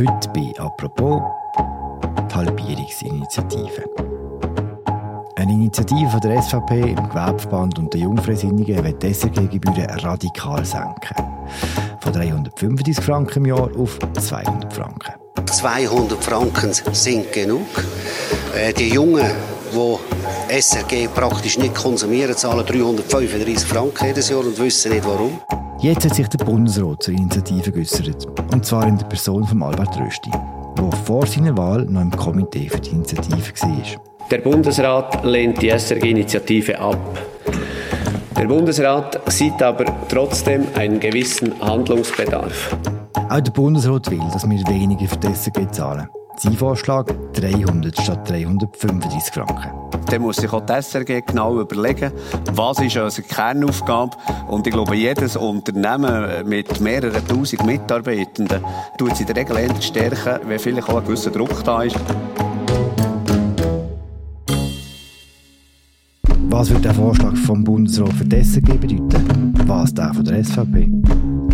Heute bei «Apropos» die Halbierungsinitiative. Eine Initiative von der SVP, im Gewerbeverband und der Jungfreisinnigen will die SRG-Gebühren radikal senken. Von 335 Franken im Jahr auf 200 Franken. 200 Franken sind genug. Äh, die Jungen, die SRG praktisch nicht konsumieren, zahlen 335 Franken jedes Jahr und wissen nicht warum. Jetzt hat sich der Bundesrat zur Initiative geäußert. Und zwar in der Person von Albert Rösti, der vor seiner Wahl noch im Komitee für die Initiative war. Der Bundesrat lehnt die SRG-Initiative ab. Der Bundesrat sieht aber trotzdem einen gewissen Handlungsbedarf. Auch der Bundesrat will, dass wir weniger für die SRG zahlen. Sein Vorschlag 300 statt 335 Franken. Dann muss sich auch die SRG genau überlegen, was ist unsere Kernaufgabe. Und ich glaube, jedes Unternehmen mit mehreren tausend Mitarbeitenden tut sich in der Regel eher stärken, wenn vielleicht auch ein gewisser Druck da ist. Was wird der Vorschlag vom Bundesrat für die SRG bedeuten? Was der von der SVP?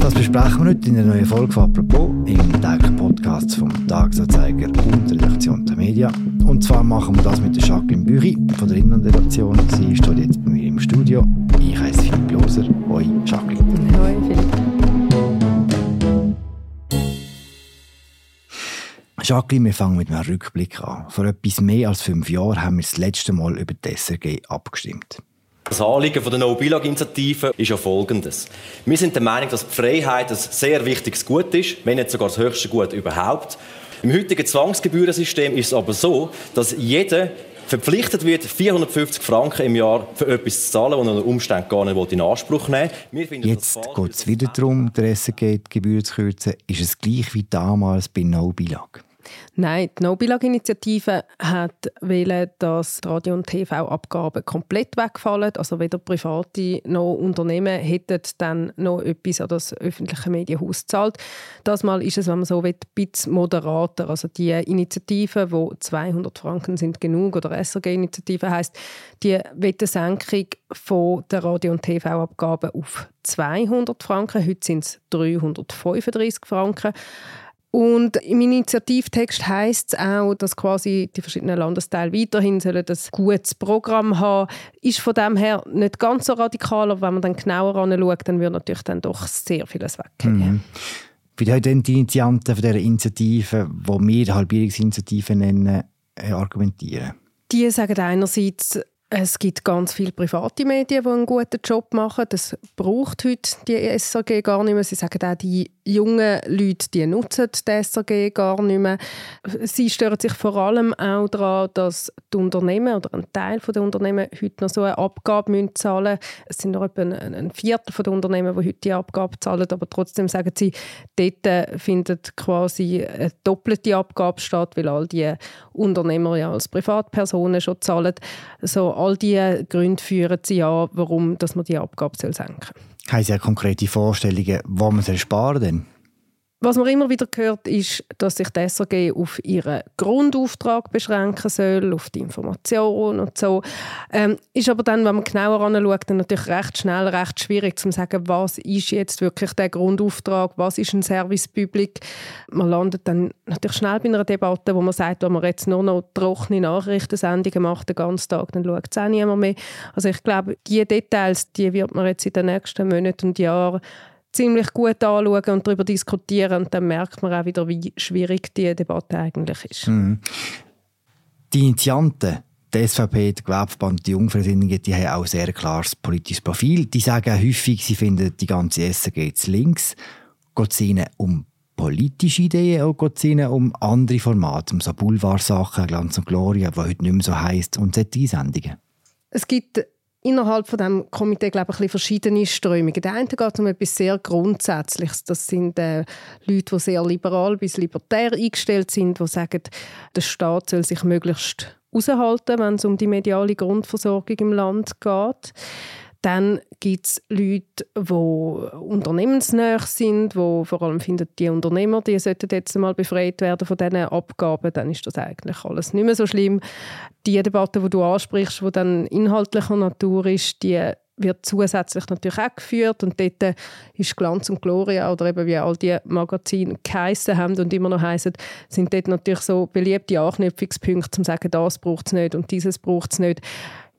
Das besprechen wir heute in der neuen Folge von «Apropos» im täglichen Podcast vom Tagesanzeiger und der Redaktion der Media. Und zwar machen wir das mit der Jacqueline Büchi von der Innenredaktion. Sie steht jetzt bei mir im Studio. Ich heiße Philipp Loser. Hoi, Jacqueline. Hoi, Jacqueline, wir fangen mit einem Rückblick an. Vor etwas mehr als fünf Jahren haben wir das letzte Mal über die SRG abgestimmt. Das Anliegen der No-Billag-Initiative ist ja folgendes. Wir sind der Meinung, dass die Freiheit ein sehr wichtiges Gut ist, wenn nicht sogar das höchste Gut überhaupt. Im heutigen Zwangsgebührensystem ist es aber so, dass jeder verpflichtet wird, 450 Franken im Jahr für etwas zu zahlen, das er unter Umständen gar nicht in Anspruch nehmen will. Jetzt geht es wieder darum, der SRG die Gebühren zu kürzen. Ist es gleich wie damals bei No-Billag? Nein, die No-Billag-Initiative hat wollen, dass die Radio- und TV-Abgaben komplett wegfallen. Also weder private noch Unternehmen hätten dann noch etwas an das öffentliche Medienhaus gezahlt. Das Mal ist es, wenn man so will, ein bisschen moderater. Also die Initiative, wo 200 Franken sind genug oder SRG-Initiative heißt, die will eine Senkung von der Radio- und TV-Abgaben auf 200 Franken. Heute sind es 335 Franken. Und im Initiativtext heißt es auch, dass quasi die verschiedenen Landesteile weiterhin sollen das gutes Programm haben. Ist von dem her nicht ganz so radikal, aber wenn man dann genauer anschaut, dann wird natürlich dann doch sehr vieles weggehen. Mhm. Wie haben denn die Initianten von dieser Initiative, die wir Halbierungsinitiative nennen, äh, argumentieren? Die sagen einerseits, es gibt ganz viele private Medien, die einen guten Job machen. Das braucht heute die SAG gar nicht mehr. Sie sagen auch, die jungen Leute die nutzen die SAG gar nicht mehr. Sie stören sich vor allem auch daran, dass die Unternehmen oder ein Teil der Unternehmen heute noch so eine Abgabe zahlen müssen. Es sind noch etwa ein Viertel der Unternehmen, die heute die Abgabe zahlen, aber trotzdem sagen sie, dort findet quasi eine doppelte Abgabe statt, weil all die Unternehmer ja als Privatpersonen schon zahlen. So, all diese Gründe führen sie an, warum dass man die Abgabe senken soll. Haben Sie ja konkrete Vorstellungen, wo man sparen soll? Was man immer wieder hört, ist, dass sich die SRG auf ihren Grundauftrag beschränken soll, auf die Information und so. Ähm, ist aber dann, wenn man genauer anschaut, dann natürlich recht schnell, recht schwierig zu sagen, was ist jetzt wirklich der Grundauftrag, was ist ein Service Public. Man landet dann natürlich schnell bei einer Debatte, wo man sagt, wenn man jetzt nur noch trockene Nachrichtensendungen macht den ganzen Tag, dann schaut es auch niemand mehr. Also ich glaube, diese Details, die wird man jetzt in den nächsten Monaten und Jahren ziemlich gut anschauen und darüber diskutieren. Und dann merkt man auch wieder, wie schwierig die Debatte eigentlich ist. Mhm. Die Initianten, die SVP, der Gewerbeverband, die Jungfreisinnigen, die haben auch ein sehr klares politisches Profil. Die sagen häufig, sie finden die ganze SRG zu links. Geht es ihnen um politische Ideen oder geht es ihnen um andere Formate, um so Boulevardsachen, Glanz und Gloria, die heute nicht mehr so heisst, und solche Sendungen? Es gibt innerhalb von dem Komitee glaube ich, verschiedene Strömungen. Der eine geht um etwas sehr Grundsätzliches. Das sind äh, Leute, die sehr liberal bis libertär eingestellt sind, die sagen, der Staat soll sich möglichst heraushalten, wenn es um die mediale Grundversorgung im Land geht. Dann gibt es Leute, die unternehmensnah sind, die vor allem finden, die Unternehmer die sollten jetzt mal befreit werden von diesen Abgaben. Dann ist das eigentlich alles nicht mehr so schlimm. Die Debatte, die du ansprichst, die dann inhaltlicher Natur ist, die wird zusätzlich natürlich auch geführt und dort ist Glanz und Gloria oder eben wie all die Magazine geheissen haben und immer noch heißen, sind dort natürlich so beliebte Anknüpfungspunkte, um zu sagen, das braucht es nicht und dieses braucht es nicht.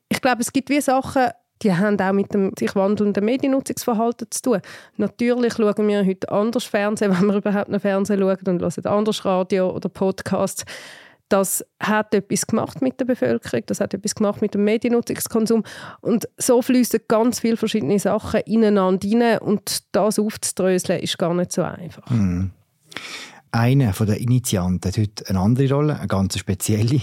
Ich glaube, es gibt wie Sachen, die haben auch mit dem sich wandelnden Mediennutzungsverhalten zu tun. Natürlich schauen wir heute anders Fernsehen, wenn wir überhaupt noch Fernsehen schauen und hören anders Radio oder Podcasts. Das hat etwas gemacht mit der Bevölkerung, das hat etwas gemacht mit dem Mediennutzungskonsum und so fließen ganz viele verschiedene Sachen ineinander rein und das aufzudröseln ist gar nicht so einfach. Mhm. Einer der Initianten hat heute eine andere Rolle, eine ganz spezielle.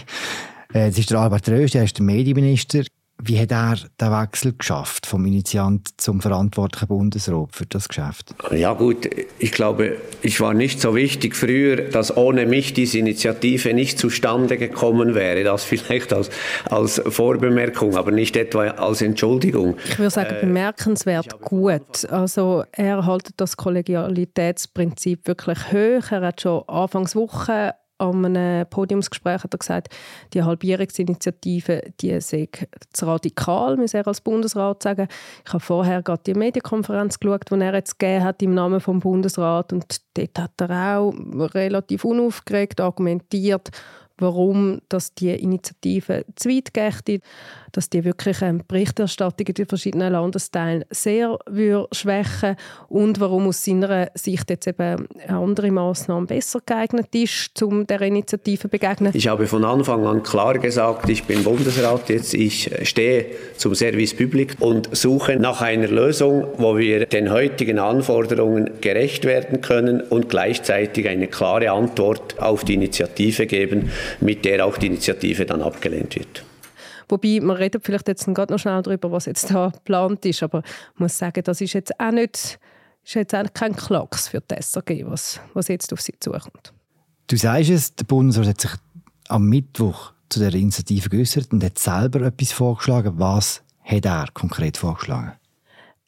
Äh, das ist der Albert Rösch, er ist der Medienminister. Wie hat er den Wechsel geschafft vom Initiant zum verantwortlichen Bundesrat für das Geschäft? Ja gut, ich glaube, ich war nicht so wichtig früher, dass ohne mich diese Initiative nicht zustande gekommen wäre. Das vielleicht als, als Vorbemerkung, aber nicht etwa als Entschuldigung. Ich würde sagen, äh, bemerkenswert gut. Also er hält das Kollegialitätsprinzip wirklich hoch. Er hat schon Anfangswoche an einem Podiumsgespräch hat er gesagt, die Halbierungsinitiative die sei zu radikal, muss er als Bundesrat sagen. Ich habe vorher gerade die Medienkonferenz geschaut, die er jetzt gegeben hat im Namen vom Bundesrat und dort hat er auch relativ unaufgeregt argumentiert, warum dass die Initiative zu weit geht dass die wirklich ähm, Berichterstattung in den verschiedenen Landesteilen sehr schwächen und warum aus seiner Sicht jetzt eben eine andere Maßnahme besser geeignet ist, um der Initiative zu begegnen. Ich habe von Anfang an klar gesagt, ich bin Bundesrat jetzt, ich stehe zum Service Public und suche nach einer Lösung, wo wir den heutigen Anforderungen gerecht werden können und gleichzeitig eine klare Antwort auf die Initiative geben, mit der auch die Initiative dann abgelehnt wird. Wobei, man redet vielleicht jetzt gerade noch schnell darüber, was jetzt da geplant ist, aber ich muss sagen, das ist jetzt auch nicht, ist jetzt auch kein Klacks für die SRG, was, was jetzt auf sie zukommt. Du sagst es, der Bundesrat hat sich am Mittwoch zu der Initiative geäußert und hat selber etwas vorgeschlagen. Was hat er konkret vorgeschlagen?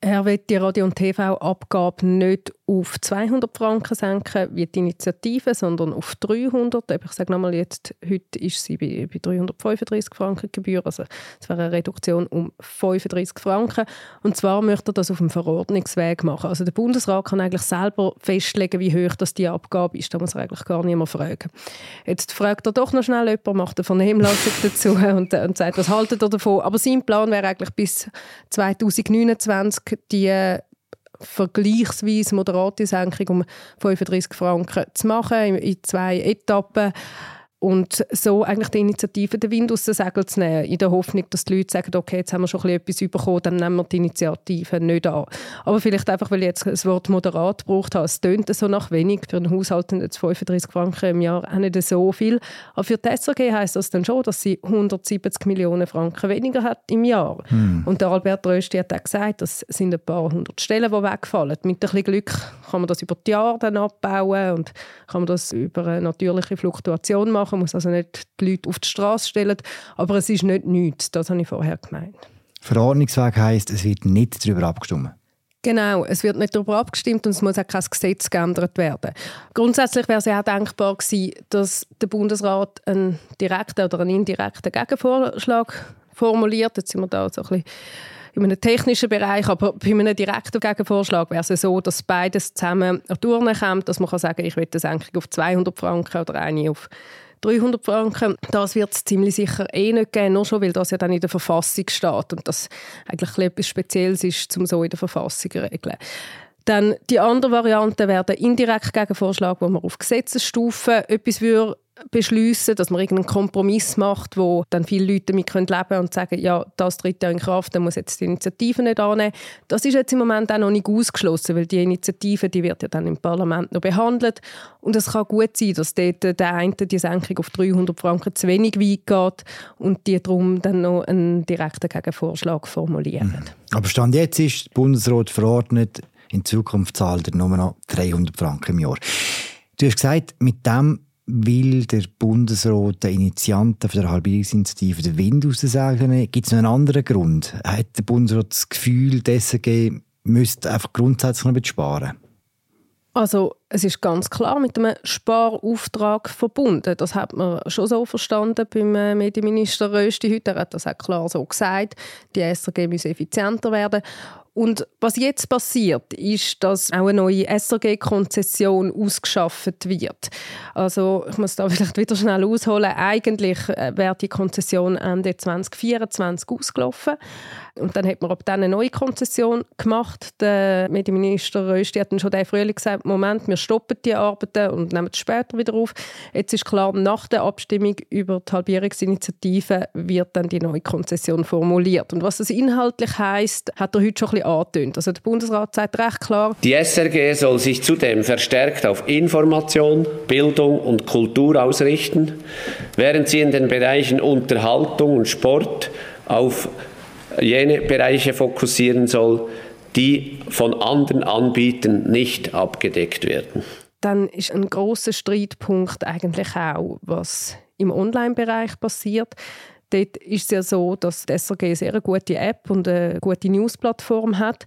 Er wird die Radio- und TV-Abgabe nicht auf 200 Franken senken, wie die Initiative, sondern auf 300. Ich sage nochmal jetzt, heute ist sie bei, bei 335 Franken Gebühr, also es wäre eine Reduktion um 35 Franken. Und zwar möchte er das auf dem Verordnungsweg machen. Also der Bundesrat kann eigentlich selber festlegen, wie hoch das die Abgabe ist. Da muss er eigentlich gar niemand fragen. Jetzt fragt er doch noch schnell jemand, macht eine Vernehmlassung dazu und, und sagt, was haltet ihr davon? Aber sein Plan wäre eigentlich bis 2029 die vergleichsweise moderate Senkung um 35 Franken zu machen in zwei Etappen und so eigentlich die Initiative den Wind aus den Segeln zu nehmen, in der Hoffnung, dass die Leute sagen, okay, jetzt haben wir schon etwas bekommen, dann nehmen wir die Initiative nicht an. Aber vielleicht einfach, weil ich jetzt das Wort moderat gebraucht habe, es tönt so nach wenig, für einen Haushalt sind jetzt 35 Franken im Jahr auch nicht so viel. Aber für die SRG heisst das dann schon, dass sie 170 Millionen Franken weniger hat im Jahr. Hm. Und der Albert Rösti hat auch gesagt, das sind ein paar hundert Stellen, die wegfallen. Mit ein bisschen Glück kann man das über die Jahre dann abbauen und kann man das über eine natürliche Fluktuation machen muss also nicht die Leute auf die Straße stellen. Aber es ist nicht nichts, das habe ich vorher gemeint. Verordnungsweg heisst, es wird nicht darüber abgestimmt. Genau, es wird nicht darüber abgestimmt und es muss auch kein Gesetz geändert werden. Grundsätzlich wäre es ja auch denkbar gewesen, dass der Bundesrat einen direkten oder einen indirekten Gegenvorschlag formuliert. Jetzt sind wir da so ein bisschen in einem technischen Bereich, aber bei einem direkten Gegenvorschlag wäre es so, dass beides zusammen durchkommt, dass man kann sagen, ich will eine Senkung auf 200 Franken oder eine auf 300 Franken, das wird es ziemlich sicher eh nicht geben, nur schon, weil das ja dann in der Verfassung steht und das eigentlich etwas Spezielles ist, um so in der Verfassung zu regeln. Dann die andere Variante wäre der indirekte Gegenvorschlag, wo man auf Gesetzesstufe etwas würde beschließen, dass man irgendeinen Kompromiss macht, wo dann viele Leute damit leben können und sagen, ja, das tritt ja in Kraft, dann muss jetzt die Initiative nicht annehmen. Das ist jetzt im Moment auch noch nicht ausgeschlossen, weil die Initiative, die wird ja dann im Parlament noch behandelt und es kann gut sein, dass dort der eine die Senkung auf 300 Franken zu wenig weit geht und die darum dann noch einen direkten Gegenvorschlag formulieren. Mhm. Aber Stand jetzt ist der Bundesrat verordnet, in Zukunft zahlt er nur noch 300 Franken im Jahr. Du hast gesagt, mit dem will der Bundesrat der Initianten der Halbierungsinitiative den Wind den nehmen? Gibt es noch einen anderen Grund? Hat der Bundesrat das Gefühl, die SRG müsste einfach grundsätzlich noch sparen? Also es ist ganz klar mit einem Sparauftrag verbunden. Das hat man schon so verstanden beim äh, Medienminister Rösti heute. Er hat das auch klar so gesagt. Die SRG muss effizienter werden. Und was jetzt passiert, ist, dass auch eine neue SRG-Konzession ausgeschafft wird. Also ich muss da vielleicht wieder schnell ausholen. Eigentlich äh, wäre die Konzession Ende 2024 ausgelaufen. Und dann hat man ab dann eine neue Konzession gemacht. Der Medienminister Rösti hat dann schon den Frühling gesagt, Moment, wir stoppen die Arbeiten und nehmen es später wieder auf. Jetzt ist klar, nach der Abstimmung über die Halbierungsinitiative wird dann die neue Konzession formuliert. Und was das inhaltlich heißt, hat er heute schon ein bisschen angetönt. Also der Bundesrat sagt recht klar, die SRG soll sich zudem verstärkt auf Information, Bildung und Kultur ausrichten, während sie in den Bereichen Unterhaltung und Sport auf jene Bereiche fokussieren soll, die von anderen Anbietern nicht abgedeckt werden. Dann ist ein großer Streitpunkt eigentlich auch, was im Online-Bereich passiert. Dort ist es ja so, dass die SRG eine sehr gute App und eine gute Newsplattform hat.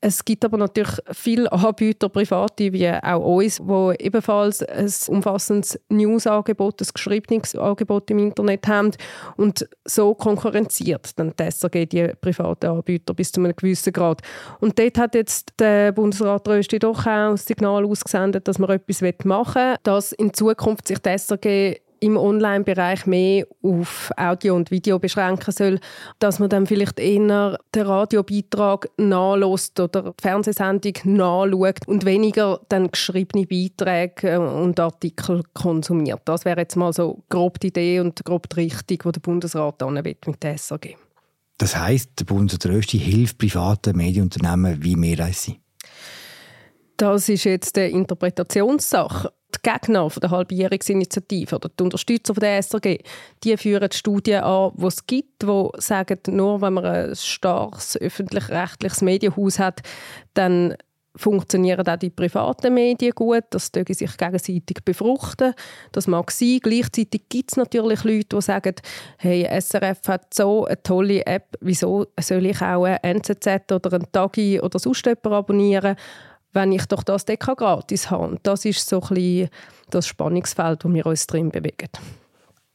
Es gibt aber natürlich viele Anbieter, private wie auch uns, die ebenfalls ein umfassendes News-Angebot, ein geschriebenes Angebot im Internet haben und so konkurrenziert dann die SRG die privaten Anbieter bis zu einem gewissen Grad. Und dort hat jetzt der Bundesrat Rösti doch auch ein Signal ausgesendet, dass man etwas machen will, dass in Zukunft sich die SRG im Online-Bereich mehr auf Audio und Video beschränken soll, dass man dann vielleicht eher den Radiobeitrag nachlässt oder die Fernsehsendung nachschaut und weniger dann geschriebene Beiträge und Artikel konsumiert. Das wäre jetzt mal so grob die Idee und grob die Richtung, die der Bundesrat mit der SAG. Das heißt, der Bundesrat Rösti hilft privaten Medienunternehmen wie mehr als sie. Das ist jetzt eine Interpretationssache Gegner von der Halbjährungsinitiative oder die Unterstützer von der SRG, die führen Studien an, die es gibt, die sagen, nur wenn man ein starkes öffentlich-rechtliches Medienhaus hat, dann funktionieren auch die privaten Medien gut, das dürfen sich gegenseitig befruchten. Das mag sein. Gleichzeitig gibt es natürlich Leute, die sagen, hey, SRF hat so eine tolle App, wieso soll ich auch ein NZZ oder ein Tagi oder sonst jemanden abonnieren? Wenn ich doch das Deka gratis habe. das ist so ein bisschen das Spannungsfeld, wo wir uns drin bewegen.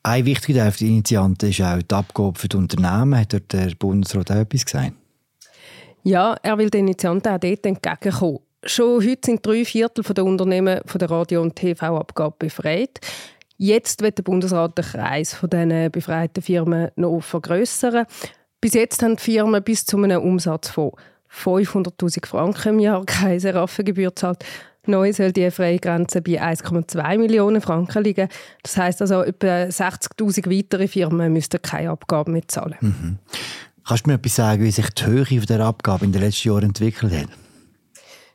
Ein wichtiger Teil der Initianten ist auch die Abgabe für die Unternehmen. Hat dort der Bundesrat auch etwas gesagt? Ja, er will den Initianten auch dort entgegenkommen. Schon heute sind drei Viertel der Unternehmen von der Radio- und TV-Abgabe befreit. Jetzt wird der Bundesrat den Kreis von diesen befreiten Firmen noch vergrößern. Bis jetzt haben die Firmen bis zu einem Umsatz von 500'000 Franken im Jahr keine Seraffengebühr gezahlt. Neu soll die Freigrenze bei 1,2 Millionen Franken liegen. Das heißt also, etwa 60'000 weitere Firmen müssten keine Abgaben mehr zahlen. Mhm. Kannst du mir etwas sagen, wie sich die Höhe der Abgabe in den letzten Jahren entwickelt hat?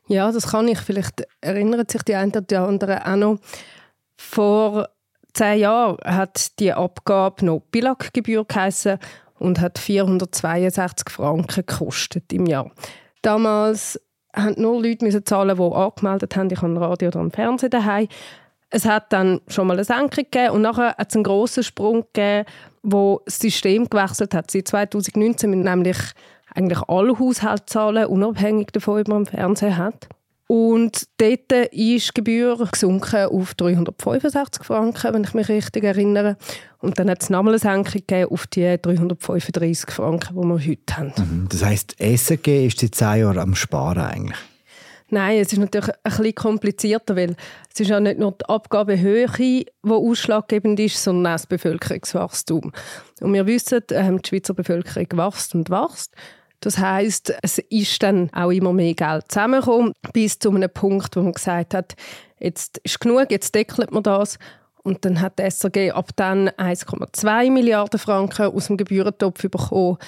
Ja, das kann ich. Vielleicht erinnert sich die einen oder anderen auch noch. Vor zehn Jahren hat die Abgabe noch Bilaggebühr geheissen und hat 462 Franken gekostet im Jahr. Damals mussten nur Leute zahlen, die angemeldet haben, ich habe Radio oder Fernsehen daheim. Es hat dann schon mal eine Senkung gegeben und nachher hat es einen grossen Sprung gegeben, wo das System gewechselt hat. Seit 2019 müssen nämlich eigentlich alle Haushalte zahlen, unabhängig davon, ob man einen Fernseher hat. Und dort ist die Gebühr gesunken auf 365 Franken, wenn ich mich richtig erinnere. Und dann hat es nochmal eine Senkung gegeben auf die 335 Franken, die wir heute haben. Mhm. Das heisst, SRG ist seit zehn Jahren am Sparen eigentlich? Nein, es ist natürlich ein bisschen komplizierter, weil es ist ja nicht nur die Abgabehöhe, die ausschlaggebend ist, sondern auch das Bevölkerungswachstum. Und wir wissen, ähm, die Schweizer Bevölkerung wächst und wächst. Das heißt, es ist dann auch immer mehr Geld zusammengekommen, bis zu einem Punkt, wo man gesagt hat, jetzt ist genug, jetzt deckelt man das. Und dann hat die SRG ab dann 1,2 Milliarden Franken aus dem Gebührentopf bekommen.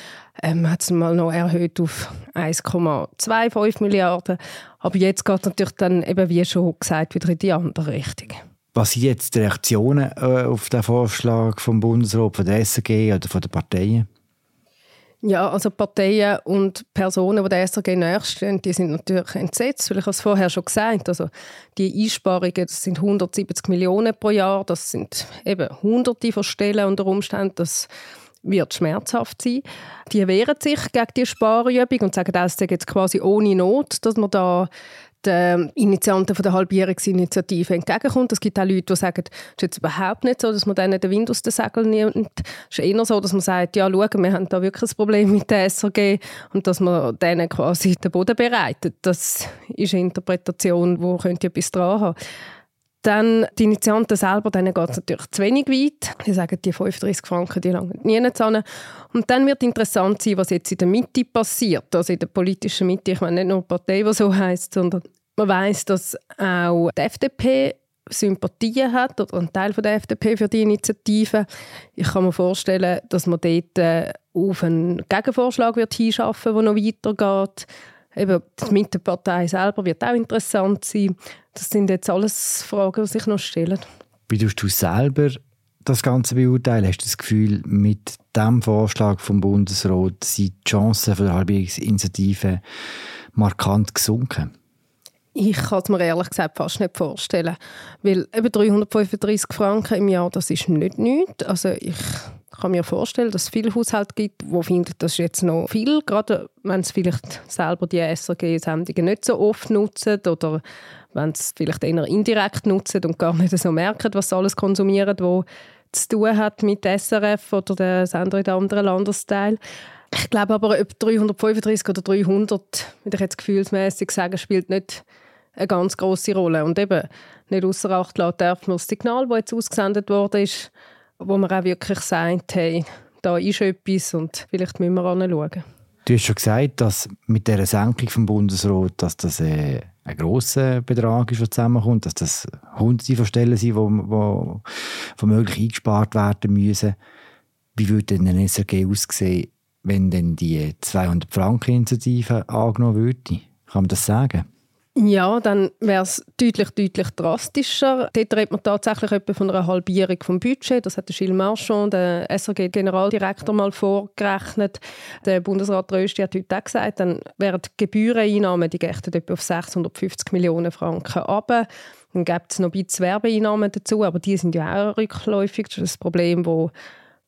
Ähm, hat es mal noch erhöht auf 1,25 Milliarden. Aber jetzt geht es natürlich dann, eben wie schon gesagt, wieder in die andere Richtung. Was sind jetzt die Reaktionen äh, auf den Vorschlag vom Bundesrat, von der SRG oder von den Parteien? Ja, also Parteien und Personen, die der SRG nächststehen, die sind natürlich entsetzt, weil ich es vorher schon gesagt also die Einsparungen, das sind 170 Millionen pro Jahr, das sind eben hunderte von Stellen unter Umständen, das wird schmerzhaft sein. Die wehren sich gegen die Sparübung und sagen, das ist jetzt quasi ohne Not, dass man da den Initianten von der Halbierungsinitiative entgegenkommt. Es gibt auch Leute, die sagen, es ist jetzt überhaupt nicht so, dass man denen den Wind aus den Segeln nimmt. Es ist eher so, dass man sagt, ja, schau, wir haben da wirklich ein Problem mit der SRG und dass man denen quasi den Boden bereitet. Das ist eine Interpretation, die könnte etwas dran haben. Dann die Initianten selber, denen geht es natürlich zu wenig weit. Die sagen, die 35 Franken, die langen nie hin. Und dann wird interessant sein, was jetzt in der Mitte passiert, also in der politischen Mitte. Ich meine nicht nur eine Partei, die so heisst, sondern man weiß, dass auch die FDP Sympathien hat oder ein Teil von der FDP für die Initiative. Ich kann mir vorstellen, dass man dort äh, auf einen Gegenvorschlag wird hinschaffen, der noch weitergeht. Eben, die Mittepartei selber wird auch interessant sein. Das sind jetzt alles Fragen, die sich noch stellen. Wie du selber das Ganze beurteilen? Hast du das Gefühl, mit dem Vorschlag vom Bundesrat sind die Chancen für die Halbierungsinitiative markant gesunken? Ich kann es mir ehrlich gesagt fast nicht vorstellen. Weil eben 335 Franken im Jahr, das ist nicht nichts. Also ich kann mir vorstellen, dass es viele Haushalte gibt, die finden, das ist jetzt noch viel, gerade wenn sie vielleicht selber die SRG-Sendungen nicht so oft nutzen oder wenn sie vielleicht eher indirekt nutzen und gar nicht so merken, was sie alles konsumieren, was zu tun hat mit SRF oder der Sender in anderen Landesteil. Ich glaube aber, ob 335 oder 300, würde ich jetzt gefühlsmäßig sagen, spielt nicht eine ganz große Rolle. Und eben nicht außer Acht lassen darf man das Signal, das jetzt ausgesendet wurde, ist, wo man auch wirklich sagt, hey, da ist etwas und vielleicht müssen wir anschauen. Du hast schon gesagt, dass mit der Senkung vom Bundesrat, dass das äh, ein grosser Betrag ist, der zusammenkommt, dass das hunderte von Stellen sind, die wo, womöglich eingespart werden müssen. Wie würde denn ein SRG aussehen, wenn denn die 200 Franken Initiative angenommen würde? Kann man das sagen? Ja, dann wäre es deutlich, deutlich drastischer. Dort redet man tatsächlich etwa von einer Halbierung vom Budget. Das hat Gilles Marchand, der SRG-Generaldirektor, mal vorgerechnet. Der Bundesrat Rösti hat heute auch gesagt, dann wären die Gebühreneinnahmen, die gächten etwa auf 650 Millionen Franken runter. Dann gibt es noch ein bisschen Werbeeinnahmen dazu, aber die sind ja auch rückläufig. Das ist das Problem, das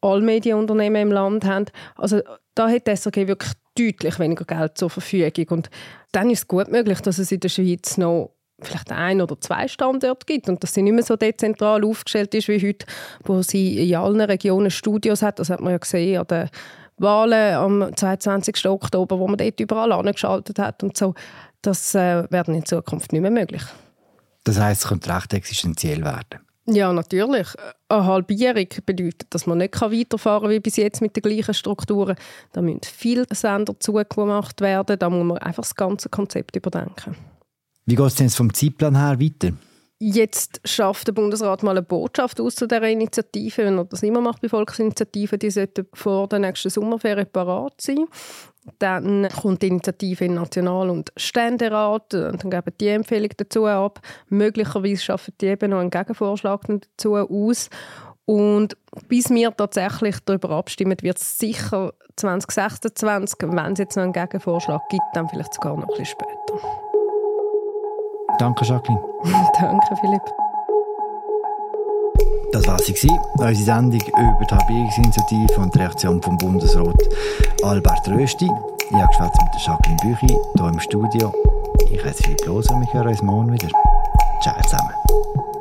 alle Medienunternehmen im Land haben. Also da hat die SRG wirklich deutlich weniger Geld zur Verfügung. Und dann ist es gut möglich, dass es in der Schweiz noch vielleicht ein oder zwei Standorte gibt und dass sie nicht mehr so dezentral aufgestellt ist wie heute, wo sie in allen Regionen Studios hat. Das hat man ja gesehen an den Wahlen am 22. Oktober, wo man dort überall angeschaltet hat und so. Das äh, werden in Zukunft nicht mehr möglich. Das heißt, es könnte recht existenziell werden. Ja, natürlich. Eine Halbierung bedeutet, dass man nicht weiterfahren kann wie bis jetzt mit den gleichen Strukturen. Da müssen viele Sender zugemacht werden. Da muss man einfach das ganze Konzept überdenken. Wie geht es denn vom Zeitplan her weiter? Jetzt schafft der Bundesrat mal eine Botschaft aus zu dieser Initiative. Wenn er das immer macht bei Volksinitiativen, die sollten vor der nächsten Sommerferien parat sein. Dann kommt die Initiative in National- und Ständerat, dann geben die Empfehlung dazu ab. Möglicherweise schaffen die eben noch einen Gegenvorschlag dazu aus. Und bis wir tatsächlich darüber abstimmen, wird es sicher 2026, wenn es jetzt noch einen Gegenvorschlag gibt, dann vielleicht sogar noch ein bisschen später. Danke, Jacqueline. Danke, Philipp. Das war sie, unsere Sendung über die Halbierungsinitiative und die Reaktion vom Bundesrat Albert Rösti. Ich habe gesprochen mit Jacqueline Büchi hier im Studio. Ich heiße Philipp Loser und wir hören uns morgen wieder. Ciao zusammen.